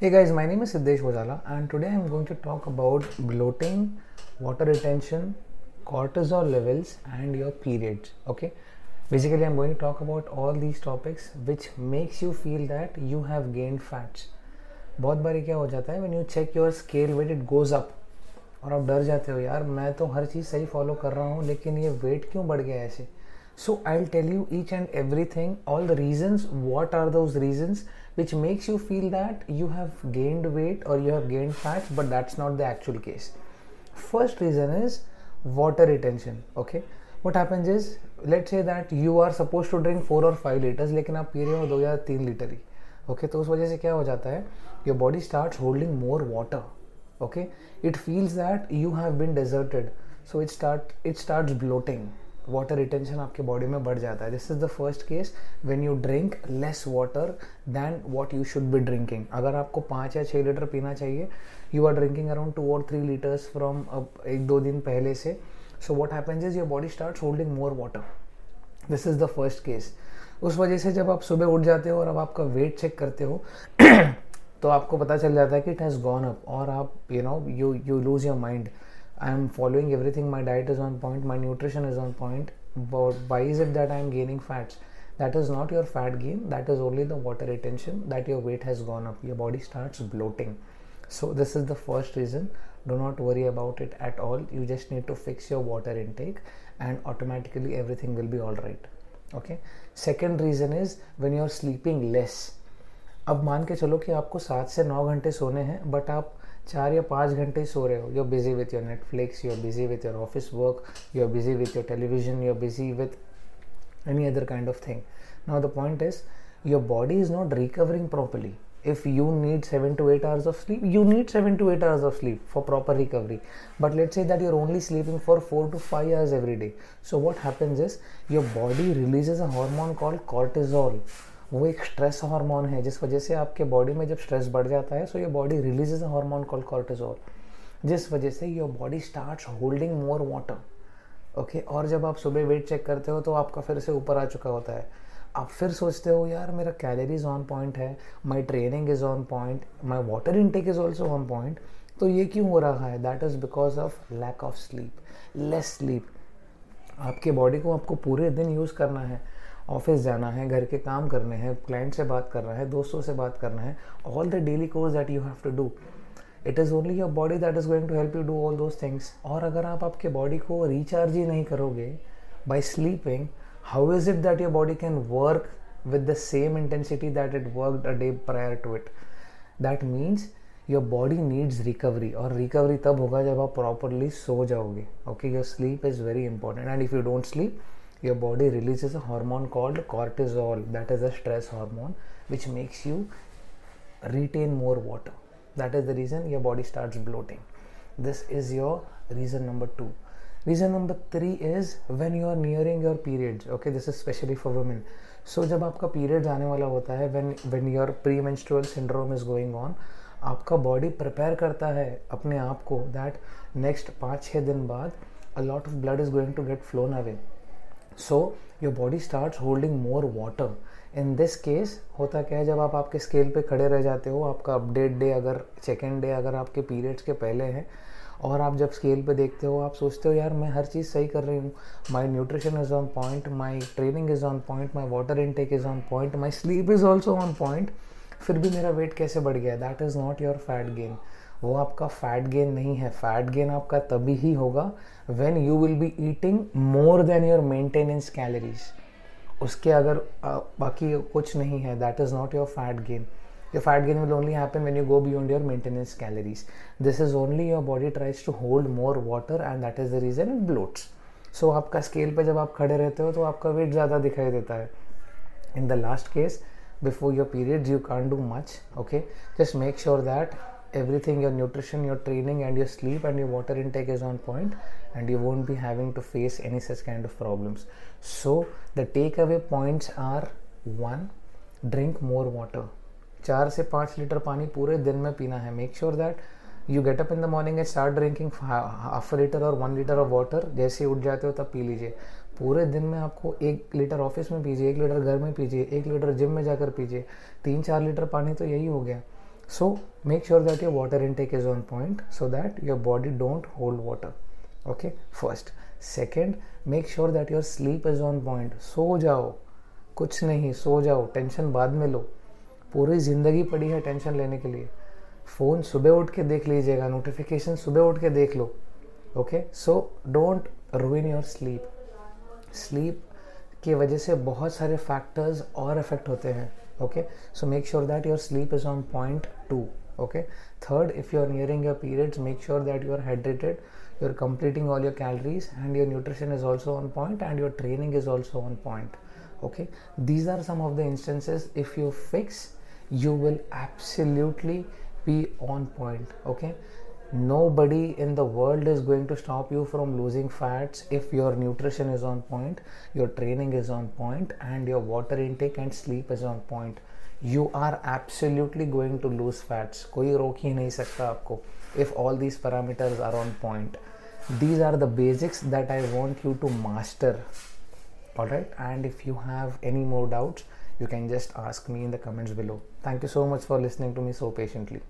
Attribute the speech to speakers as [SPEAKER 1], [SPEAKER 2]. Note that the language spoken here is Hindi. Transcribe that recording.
[SPEAKER 1] Hey guys, my name is Siddesh Wazala and today I'm going to talk about bloating, water retention, cortisol levels and your periods. Okay, basically I'm going to talk about all these topics which makes you feel that you have gained fats. बहुत बारी क्या हो जाता है when you check your scale weight it goes up और आप डर जाते हो यार मैं तो हर चीज़ सही फॉलो कर रहा हूँ लेकिन ये वेट क्यों बढ़ गया ऐसे I tell you each and everything all the reasons what are those reasons which makes you feel that you have gained weight or you have gained fats but that's not the actual case first reason is water retention okay what happens is let's say that you are supposed to drink four और फाइव लीटर्स लेकिन आप पी रहे हो दो या तीन लीटर ही ओके तो उस वजह से क्या हो जाता है your body start holding more water okay it feels that you have been deserted so it start it start bloating water retention आपके बॉडी में बढ़ जाता है. This is the first case when you drink less water than what you should be drinking अगर आपको पाँच या छः लीटर पीना चाहिए you are drinking around two और थ्री लीटर्स फ्रॉम एक दो दिन पहले से. So what happens is your body start holding more water this is the first case उस वजह से जब आप सुबह उठ जाते हो और अब आपका वेट चेक करते हो तो आपको पता चल जाता है कि इट हैज़ गॉन अप और आप you know you you lose your mind I am following everything my diet is on point my nutrition is on point why is it that I am gaining fats that is not your fat gain that is only the water retention that your weight has gone up your body start bloating so this is the first reason do not worry about it at all you just need to fix your water intake and automatically everything will be all right okay second reason is when you are sleeping less अब मान के चलो कि आपको सात से नौ घंटे सोने हैं बट आप चार या पाँच घंटे सो रहे हो। You busy with your Netflix you busy with your office work you busy with your television you busy with any other kind of thing now the point is your body is not recovering properly if you need seven to eight hours of sleep you need seven to eight hours of sleep for proper recovery but let say that you're only sleeping for four to five hours every day so what happens is your body release a hormone called cortisol वो एक स्ट्रेस हार्मोन है, जिस वजह से आपके बॉडी में जब स्ट्रेस बढ़ जाता है so your body releases hormone call cortisol जिस वजह से your body start holding more water okay और जब आप सुबह वेट चेक करते हो तो आपका फिर से ऊपर आ चुका होता है। आप फिर सोचते हो, यार, मेरा कैलोरीज ऑन पॉइंट है my training is on point my water intake is also on point तो ये क्यों हो रहा है? That is because of lack of sleep less sleep आपके बॉडी को आपको पूरे दिन यूज़ करना है। ऑफ़िस जाना है, घर के काम करने हैं क्लाइंट से बात करना है, दोस्तों से बात करना है all the daily chores that you have to do it is only your body that is going to help you do all those things और अगर आप आपके बॉडी को रिचार्ज ही नहीं करोगे by sleeping how is it that your body can work with the same intensity that it work a day prior to it that means your body needs recovery और रिकवरी तब होगा जब आप प्रॉपरली सो जाओगे. Okay your sleep is very important and if you don't sleep your body releases a hormone called cortisol that is a stress hormone which makes you retain more water that is the reason your body starts bloating this is your reason number 2 reason number 3 is when you are nearing your periods okay this is especially for women so जब आपका periods आने वाला होता है when when your premenstrual syndrome is going on आपका बॉडी प्रिपेयर करता है अपने आप को दैट नेक्स्ट पाँच छः दिन बाद a lot of blood is going to get flown away so your body start holding more water in this case होता क्या है, जब आप आपके स्केल पे खड़े रह जाते हो, आपका अपडेट डे अगर सेकेंड डे अगर आपके पीरियड्स के पहले हैं, और आप जब स्केल पे देखते हो, आप सोचते हो, यार, मैं हर चीज़ सही कर रही हूँ। My nutrition is on point my training is on point my water intake is on point my sleep is also on point फिर भी मेरा वेट कैसे बढ़ गया? That is not your fat gain वो आपका फैट गेन नहीं है। फैट गेन आपका तभी ही होगा when you will be eating more then your maintenance calories उसके अगर बाकी कुछ नहीं है that is not your fat gain your fat gain will only happen when you go beyond your maintenance calories this is only your body tries to hold more water and that is the reason it bloats so आपका स्केल पर जब आप खड़े रहते हो तो आपका वेट ज़्यादा दिखाई देता है। In the last case before your period you can do much okay just make sure that everything your nutrition your training and your sleep and your water intake is on point and you won't be having to face any such kind of problems so the takeaway points are one drink more water चार से पाँच लीटर पानी पूरे दिन में पीना है make sure that you get up in the morning and start drinking half litre और वन लीटर ऑफ़ वाटर जैसे उठ जाते हो तब पी लीजिए पूरे दिन में आपको एक लीटर ऑफ़िस में पीजिए एक लीटर घर में पीजिए एक लीटर जिम में जाकर पीजिए तीन चार लीटर पानी तो यही हो गया so make sure that your water intake is on point so that your body don't hold water okay first second make sure that your sleep is on point सो जाओ कुछ नहीं सो जाओ टेंशन बाद में लो पूरी ज़िंदगी पड़ी है टेंशन लेने के लिए फ़ोन सुबह उठ के देख लीजिएगा नोटिफिकेशन सुबह उठ के देख लो okay so don't ruin your sleep sleep की वजह से बहुत सारे फैक्टर्स और इफ़ेक्ट होते हैं okay? So make sure that your sleep is on point two. Okay? Third if you're nearing your periods make sure that you're hydrated you're completing all your calories and your nutrition is also on point and your training is also on point. Okay? These are some of the instances. If you fix you will absolutely be on point. Okay nobody in the world is going to stop you from losing fats if your nutrition is on point your training is on point and your water intake and sleep is on point you are absolutely going to lose fats कोई रोक ही नहीं सकता आपको if all these parameters are on point these are the basics that I want you to master alright and if you have any more doubts you can just ask me in the comments below thank you so much for listening to me so patiently